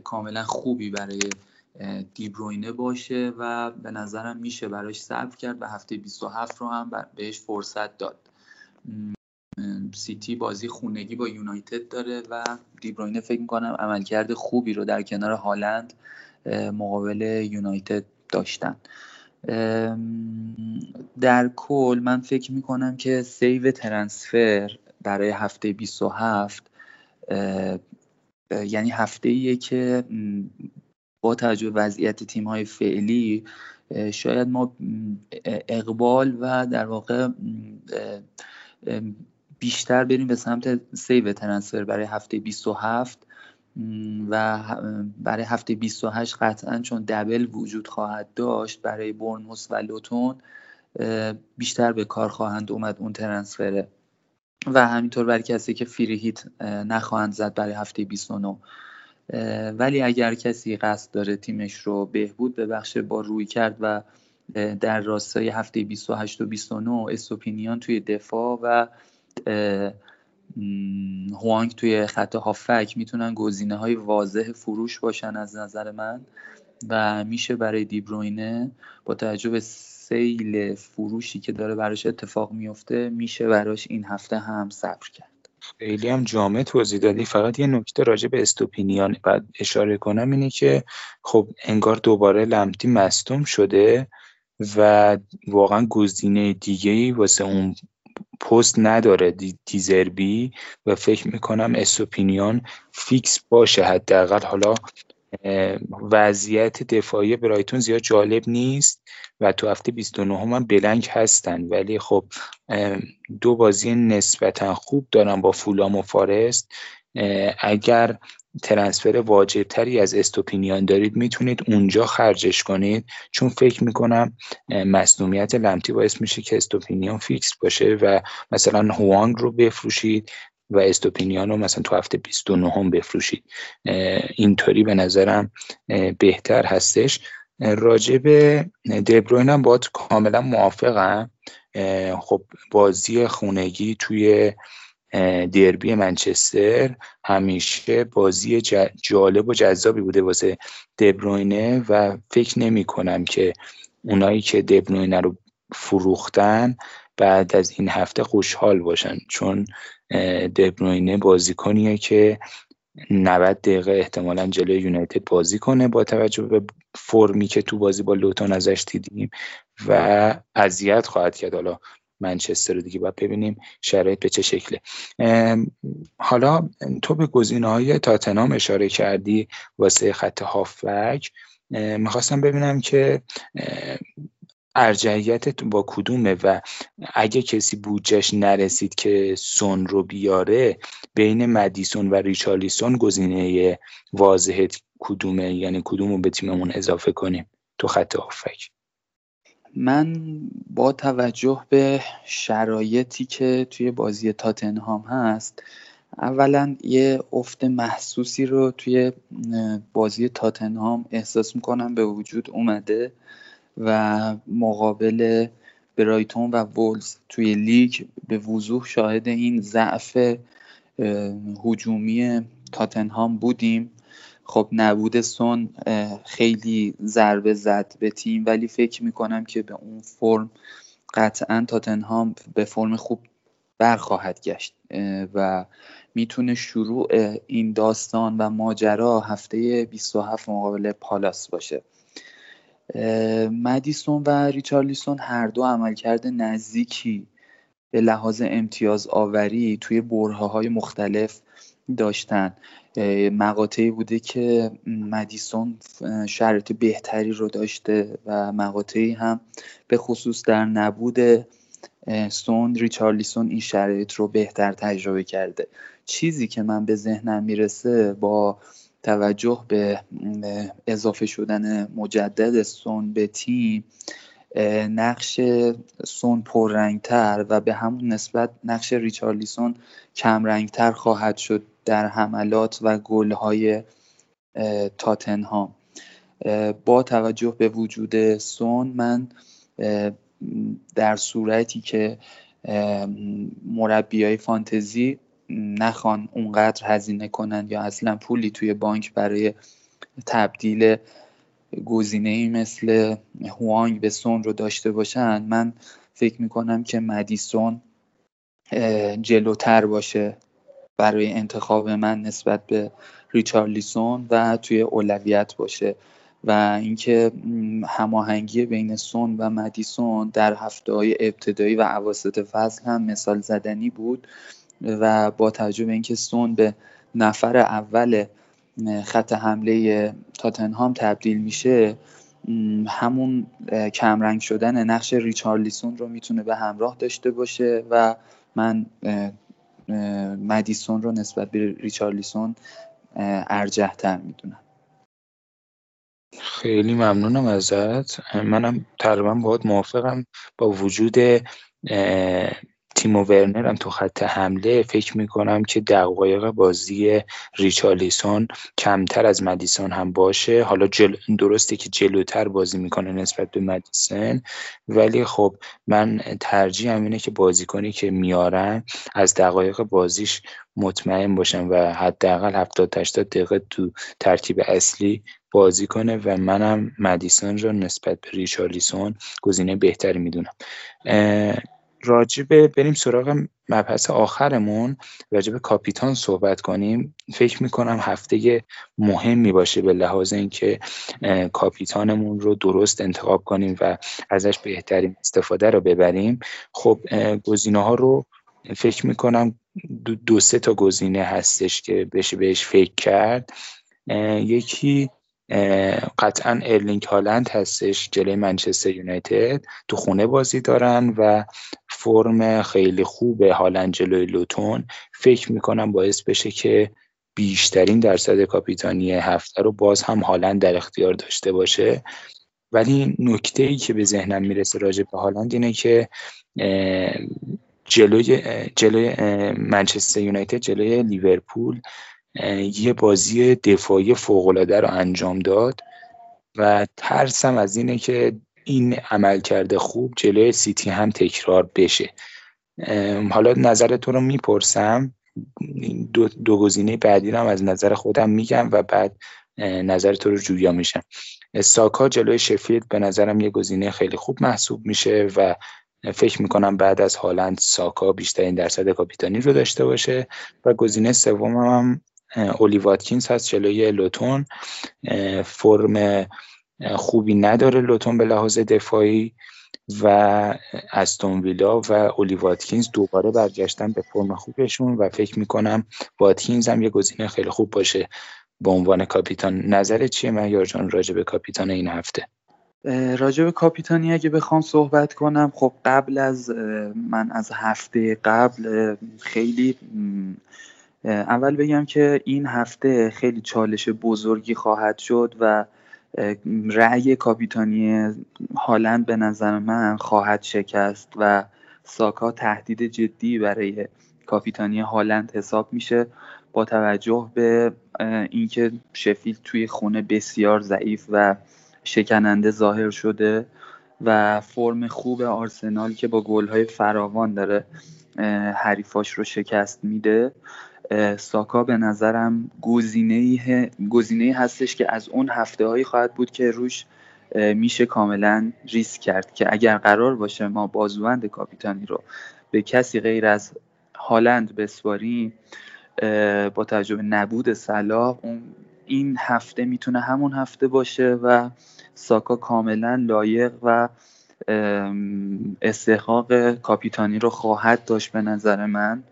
[SPEAKER 2] کاملا خوبی برای دیبروینه باشه و به نظرم میشه براش صبر کرد و هفته 27 رو هم بهش فرصت داد. سیتی بازی خونگی با یونایتد داره و دیبروینه فکر می‌کنم عملکرد خوبی رو در کنار هالند مقابل یونایتد داشتن. در کل من فکر می‌کنم که save transfer برای هفته 27 یعنی هفته ایه که با توجه وضعیت تیم های فعلی شاید ما اقبال و در واقع بیشتر بریم به سمت سیو ترنسفر برای هفته 27 و برای هفته 28 قطعا چون دبل وجود خواهد داشت برای برنموس و لوتون بیشتر به کار خواهند اومد اون ترنسفره و همینطور برای کسی که فری هیت نخواهند زد برای هفته 29 ولی اگر کسی قصد داره تیمش رو بهبود ببخشه با روی کرد و در راستای هفته 28 و 29 استوپینیان توی دفاع و هوانگ توی خط هافک می‌تونن گزینه های واضح فروش باشن از نظر من و میشه برای دیبروینه با توجه به سیل فروشی که داره براش اتفاق میفته میشه براش این هفته هم صبر کرد.
[SPEAKER 1] خیلی هم جامع توضیح دادی. فقط یه نکته راجع به استوپینیان بعد اشاره کنم اینه که خب انگار دوباره لمتی مستوم شده و واقعا گزینه دیگه ای واسه اون پست نداره دیزربی و فکر می‌کنم استوپینیان فیکس باشه حداقل. حالا وضعیت دفاعی برایتون زیاد جالب نیست و تو هفته 29 هم بلنگ هستن. ولی خب دو بازی نسبتا خوب دارن با فولام و فارست. اگر ترنسفر واجبتری از استوپینیان دارید می‌تونید اونجا خرجش کنید. چون فکر می‌کنم مصنومیت لمتی باعث میشه که استوپینیان فیکس باشه و مثلا هوانگ رو بفروشید. و استوپینیان رو مثلا تو هفته 29 هم بفروشید. اینطوری به نظرم بهتر هستش. راجع به دبروین هم باید کاملا موافقم. خب بازی خونگی توی دربی منچستر همیشه بازی جالب و جذابی بوده واسه دبروینه و فکر نمی کنم که اونایی که دبروینه رو فروختن بعد از این هفته خوشحال باشن. چون دبروینه بازیکنیه که 90 دقیقه احتمالا جلوی یونایتد بازی کنه با توجه به فرمی که تو بازی با لوتون ازش دیدیم و اذیت خواهد کرد. حالا منچستر رو دیگه باید ببینیم شرایط به چه شکله. حالا تو به گزینه های تاتنام اشاره کردی واسه خط هافک می‌خواستم ببینم که ارجحیت با کدومه و اگه کسی بودجش نرسید که سون رو بیاره بین مدیسون و ریچالیسون گزینه واضحت کدومه؟ یعنی کدوم رو به تیممون اضافه کنیم؟ تو خط هافک.
[SPEAKER 2] من با توجه به شرایطی که توی بازی تاتنهام هست اولا یه افت محسوسی رو توی بازی تاتنهام احساس می‌کنم به وجود اومده. و مقابل برایتون و وولز توی لیگ به وضوح شاهد این ضعف هجومی تاتنهام بودیم. خب نبود سون خیلی ضربه زد به تیم ولی فکر می‌کنم که به اون فرم قطعا تاتنهام به فرم خوب برخواهد گشت. و می‌تونه شروع این داستان و ماجرا هفته 27 مقابل پالاس باشه. مدیسون و ریچارلیسون هر دو عملکرد نزدیکی به لحاظ امتیاز آوری توی برهه های مختلف داشتن. مقاطعی بوده که مدیسون شرط بهتری رو داشته و مقاطعی هم به خصوص در نبود سون ریچارلیسون این شرایط رو بهتر تجربه کرده. چیزی که من به ذهنم می‌رسه با توجه به اضافه شدن مجدد سون به تیم نقش سون پررنگتر و به همون نسبت نقش ریچارلیسون کمرنگتر خواهد شد در حملات و گلهای تاتنهام. با توجه به وجود سون من در صورتی که مربی فانتزی نخوان اونقدر هزینه کنند یا اصلا پولی توی بانک برای تبدیل گزینه ای مثل هوانگ به سون رو داشته باشن من فکر می‌کنم که مدیسون جلوتر باشه برای انتخاب من نسبت به ریچارلیسون و توی اولویت باشه. و اینکه هماهنگی بین سون و مدیسون در هفته های ابتدایی و عواسط فصل هم مثال زدنی بود. و با توجه به اینکه سون به نفر اول خط حمله تاتنهام تبدیل میشه همون کمرنگ شدن نقش ریچارلیسون رو می‌تونه به همراه داشته باشه و من مدیسون رو نسبت به ریچارلیسون ارجحتر می‌دونم.
[SPEAKER 1] خیلی ممنونم ازت. منم تقریبا باید موافقم با وجود تیمو ورنر هم تو خط حمله فکر می‌کنم که دقایق بازی ریچالیسون کمتر از مدیسون هم باشه. حالا جل... درسته که جلوتر بازی می‌کنه نسبت به مدیسن ولی خب من ترجیحم اینه که بازیکنی که میارم از دقایق بازیش مطمئن باشم و حداقل 70 80 دقیقه تو ترکیب اصلی بازی کنه و منم مدیسون رو نسبت به ریچارلیسون گزینه بهتری می‌دونم. راجبه بریم سراغ مبحث آخرمون راجب کاپیتان صحبت کنیم. فکر می‌کنم هفته مهمی باشه به لحاظ اینکه کاپیتانمون رو درست انتخاب کنیم و ازش بهترین استفاده رو ببریم. خب گزینه ها رو فکر می‌کنم دو, دو سه تا گزینه هستش که بشه بهش فکر کرد. یکی قطعا ارلینگ هالند هستش جلوی منچستر یونایتد. تو خونه بازی دارن و فرم خیلی خوب هالند جلوی لوتون. فکر می‌کنم باعث بشه که بیشترین درصد کاپیتانی هفته رو باز هم هالند در اختیار داشته باشه. ولی نکته ای که به ذهنم می‌رسه راجع به هالند اینه که جلوی جلوی منچستر یونایتد جلوی لیورپول یه بازی دفاعی فوقالعاده رو انجام داد و ترسم از اینه که این عمل کرده خوب جلوی سیتی هم تکرار بشه. حالا نظر تو رو می‌پرسم. دو, دو گزینه بعدی رو هم از نظر خودم میگم و بعد نظر تو رو جویا میشم. ساکا جلوی شفیلد به نظرم یه گزینه خیلی خوب محسوب میشه و فکر می‌کنم بعد از هالند ساکا بیشترین درصد کاپیتانی رو داشته باشه و گزینه سوم هم اولی واتکینز هست جلوی لوتون. فرم خوبی نداره لوتون به لحاظ دفاعی و استون ویلا و اولی واتکینز دوباره برگشتن به فرم خوبشون و فکر می‌کنم واتکینز هم یه گزینه خیلی خوب باشه. به عنوان کاپیتان نظر چیه؟ من جان راجع به کاپیتان این هفته؟
[SPEAKER 2] راجع به کاپیتانی اگه بخوام صحبت کنم خب قبل از من از هفته قبل خیلی اول بگم که این هفته خیلی چالش بزرگی خواهد شد و رأی کاپیتانی هالند به نظر من خواهد شکست و ساکا تهدید جدی برای کاپیتانی هالند حساب میشه با توجه به اینکه شفیل توی خونه بسیار ضعیف و شکننده ظاهر شده و فرم خوب آرسنال که با گلهای فراوان داره حریفاش رو شکست میده. ساکا به نظرم گزینه گزینه هستش که از اون هفته هایی خواهد بود که روش میشه کاملا ریسک کرد که اگر قرار باشه ما بازوند کاپیتانی رو به کسی غیر از هالند بسپاریم با توجه به نبود صلاح اون این هفته می‌تونه همون هفته باشه و ساکا کاملا لایق و استحقاق کاپیتانی رو خواهد داشت به نظر من.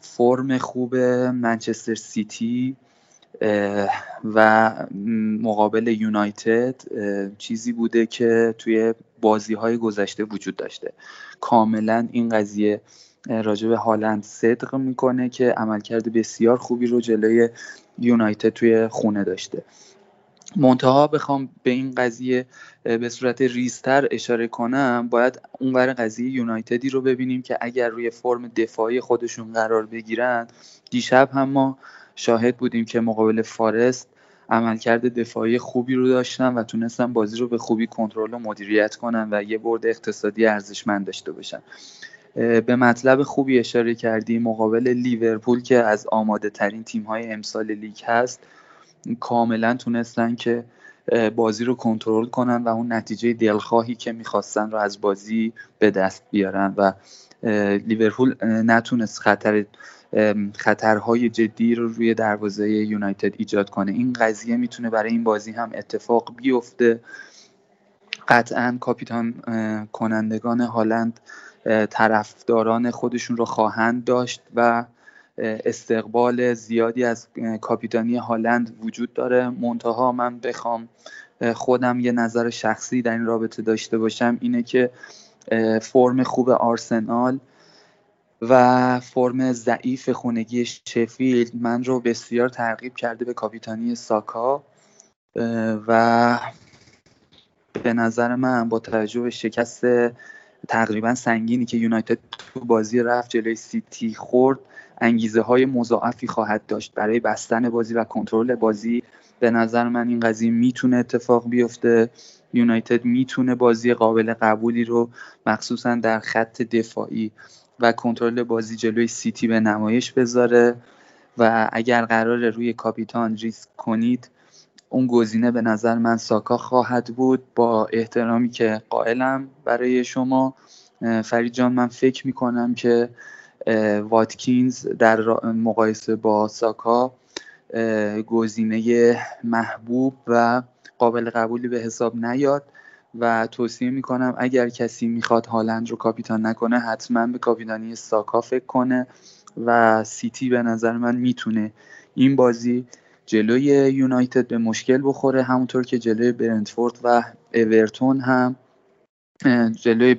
[SPEAKER 2] فرم خوب منچستر سیتی و مقابل یونایتد چیزی بوده که توی بازی های گذشته وجود داشته. کاملا این قضیه راجع به هالند صدق می‌کنه که عملکرد بسیار خوبی رو جلوی یونایتد توی خونه داشته. منتها بخوام به این قضیه به صورت ریزتر اشاره کنم باید اونور قضیه یونایتدی رو ببینیم که اگر روی فرم دفاعی خودشون قرار بگیرن دیشب هم ما شاهد بودیم که مقابل فارست عملکرد دفاعی خوبی رو داشتن و تونستن بازی رو به خوبی کنترل و مدیریت کنن و یه برد اقتصادی ارزشمند داشته باشن. به مطلب خوبی اشاره کردیم مقابل لیورپول که از آماده ترین تیم های امسال لیگ هست کاملا تونستن که بازی رو کنترل کنن و اون نتیجه دلخواهی که می‌خواستن رو از بازی به دست بیارن و لیورپول نتونست خطر خطرهای جدی رو روی دروازه یونایتد ایجاد کنه. این قضیه می‌تونه برای این بازی هم اتفاق بیفته. قطعا کاپیتان کنندگان هالند طرفداران خودشون رو خواهند داشت و استقبال زیادی از کاپیتانی هالند وجود داره. منتها من بخوام خودم یه نظر شخصی در این رابطه داشته باشم اینه که فرم خوب آرسنال و فرم ضعیف خونگی شفیلد من رو بسیار ترغیب کرده به کاپیتانی ساکا. و به نظر من با توجه به شکست تقریبا سنگینی که یونایتد تو بازی رفت جلوی سیتی خورد انگیزه های مضاعفی خواهد داشت برای بستن بازی و کنترل بازی. به نظر من این قضیه می‌تونه اتفاق بیفته. یونایتد می‌تونه بازی قابل قبولی رو مخصوصا در خط دفاعی و کنترل بازی جلوی سیتی به نمایش بذاره. و اگر قرار روی کاپیتان ریسک کنید اون گزینه به نظر من ساکا خواهد بود. با احترامی که قائلم برای شما فرید جان من فکر می‌کنم که واتکینز در مقایسه با ساکا گزینه محبوب و قابل قبولی به حساب نیاد و توصیه می‌کنم اگر کسی می‌خواد هالند رو کاپیتان نکنه حتما به کاپیتانی ساکا فکر کنه و سیتی به نظر من می‌تونه این بازی جلوی یونایتد به مشکل بخوره همونطور که جلوی برنتفورد و اورتون هم جلوی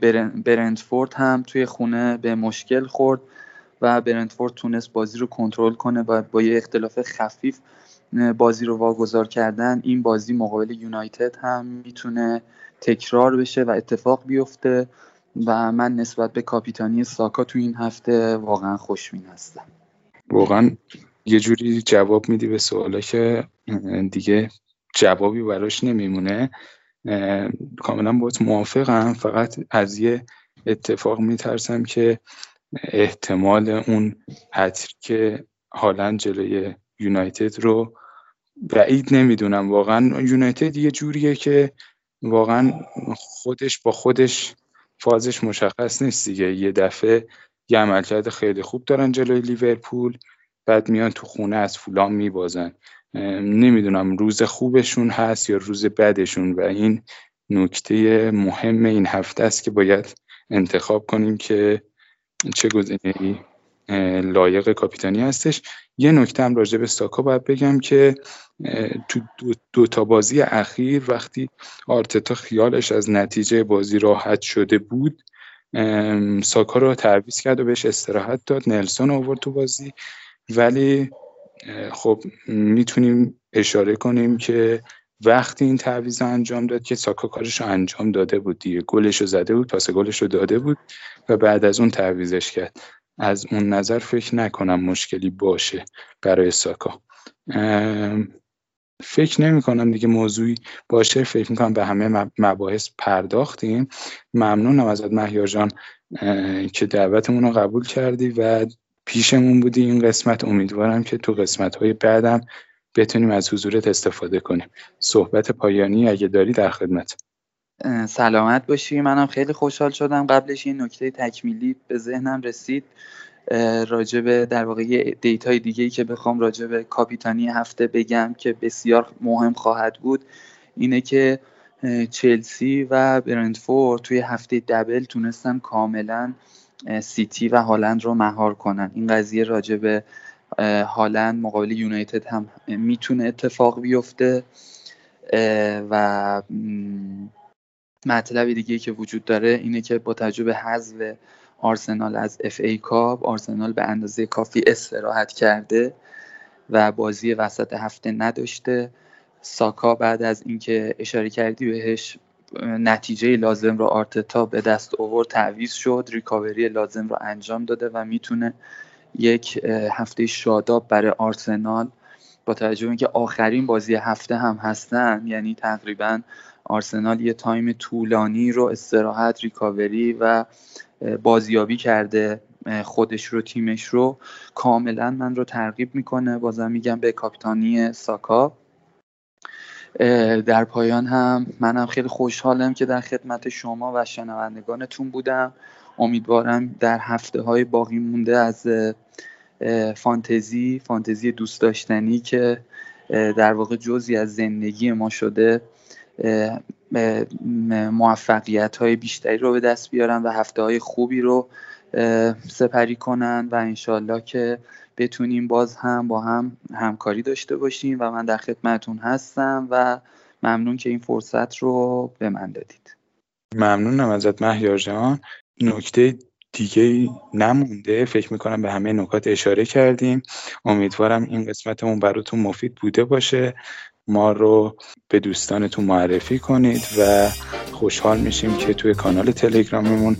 [SPEAKER 2] برنتفورد هم توی خونه به مشکل خورد. و برنتفورد تونست بازی رو کنترل کنه و با یه اختلاف خفیف بازی رو واگذار کردن این بازی مقابل یونایتد هم می‌تونه تکرار بشه و اتفاق بیفته و من نسبت به کاپیتانی ساکا تو این هفته واقعا خوشبین هستم.
[SPEAKER 1] واقعا یه جوری جواب میدی به سوالا که دیگه جوابی براش نمیمونه. کاملا باید موافقم. فقط از یه اتفاق میترسم که احتمال اون حتر که حالا جلوی یونایتد رو بعید نمی‌دونم. واقعا یونایتد یه جوریه که واقعا خودش با خودش فازش مشخص نیست دیگه. یه دفعه یه عملکرد خیلی خوب دارن جلوی لیورپول بعد میان تو خونه از فولان میبازن. نمی‌دونم روز خوبشون هست یا روز بدشون و این نکته مهم این هفته است که باید انتخاب کنیم که چه گزینه‌ای لایق کاپیتانی هستش. یه نکته هم راجع به ساکا باید بگم که تو دو, تا بازی اخیر وقتی آرتتا خیالش از نتیجه بازی راحت شده بود ساکا رو تعویض کرد و بهش استراحت داد. نلسون آورد تو بازی. ولی خب می‌تونیم اشاره کنیم که وقتی این تعویض انجام داد که ساکا کارش رو انجام داده بود دیگه. گلش رو زده بود پاس گلش رو داده بود و بعد از اون تعویزش کرد. از اون نظر فکر نکنم مشکلی باشه برای ساکا. فکر نمی کنم دیگه موضوعی باشه. فکر می‌کنم به همه مباحث پرداختیم. ممنونم ازت مهیار جان که دعوتمون رو قبول کردی و پیشمون بودی این قسمت. امیدوارم که تو قسمت های بعدم بتونیم از حضورت استفاده کنیم. صحبت پایانی اگه داری در خدمت.
[SPEAKER 2] سلامت باشی. منم خیلی خوشحال شدم. قبلش این نکته تکمیلی به ذهنم رسید. راجب در واقع دیتای دیگه که بخوام راجب کاپیتانی هفته بگم که بسیار مهم خواهد بود. اینه که چلسی و برنتفورد توی هفته double تونستن کاملا سیتی و هالند رو مهار کنن. این قضیه راجب هالند مقابل یونایتد هم می‌تونه اتفاق بیفته. و مطلب دیگه که وجود داره اینه که با تجربه حذف آرسنال از FA Cup آرسنال به اندازه کافی استراحت کرده و بازی وسط هفته نداشته. ساکا بعد از اینکه اشاره کردی بهش نتیجه لازم رو آرتتا به دست آورد تعویض شد ریکاوری لازم رو انجام داده و می‌تونه یک هفته شاداب برای آرسنال با توجه به اینکه آخرین بازی هفته هم هستن یعنی تقریبا آرسنال یه تایم طولانی رو استراحت ریکاوری و بازیابی کرده خودش رو تیمش رو. کاملا من رو ترغیب می‌کنه. بازم میگم به کاپیتانی ساکا. در پایان هم منم خیلی خوشحالم که در خدمت شما و شنوندگانتون بودم. امیدوارم در هفته های باقی مونده از فانتزی فانتزی دوست داشتنی که در واقع جزی از زندگی ما شده موفقیت های بیشتری رو به دست بیارن و هفته های خوبی رو سپری کنن و انشالله که بتونیم باز هم با هم همکاری داشته باشیم و من در خدمتون هستم و ممنون که این فرصت رو به من دادید.
[SPEAKER 1] ممنونم ازت مهیار جان. نکته
[SPEAKER 3] دیگه نمونده. فکر می‌کنم به همه نکات اشاره کردیم. امیدوارم این قسمتمون براتون مفید بوده باشه. ما رو به دوستانتون معرفی کنید و خوشحال میشیم که توی کانال تلگراممون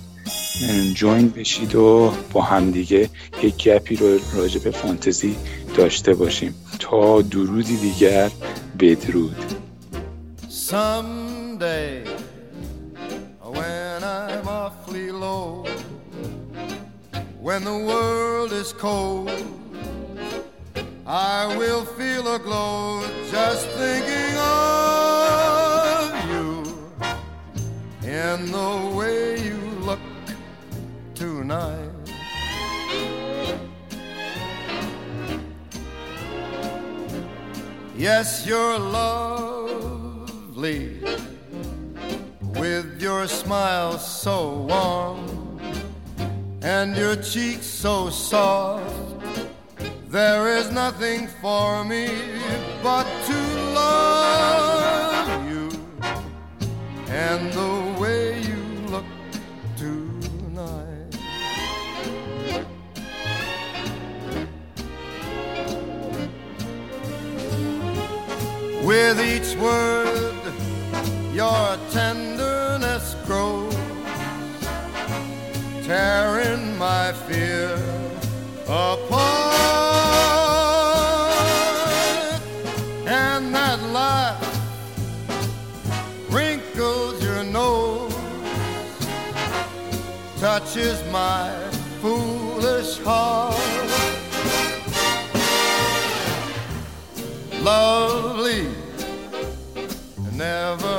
[SPEAKER 3] جوین بشید و با همدیگه یک گپی رو راجع به فانتزی داشته باشیم. تا درودی دیگر بدرود. Someday. Low When the world is cold I will feel a glow just thinking of you and the way you look tonight. Yes, you're lovely with your smile so warm and your cheeks so soft there is nothing for me but to love you and the way you look tonight. With each word, your tenderness grows, tearing my fear apart. And that laugh wrinkles your nose, touches my foolish heart. Lovely, never,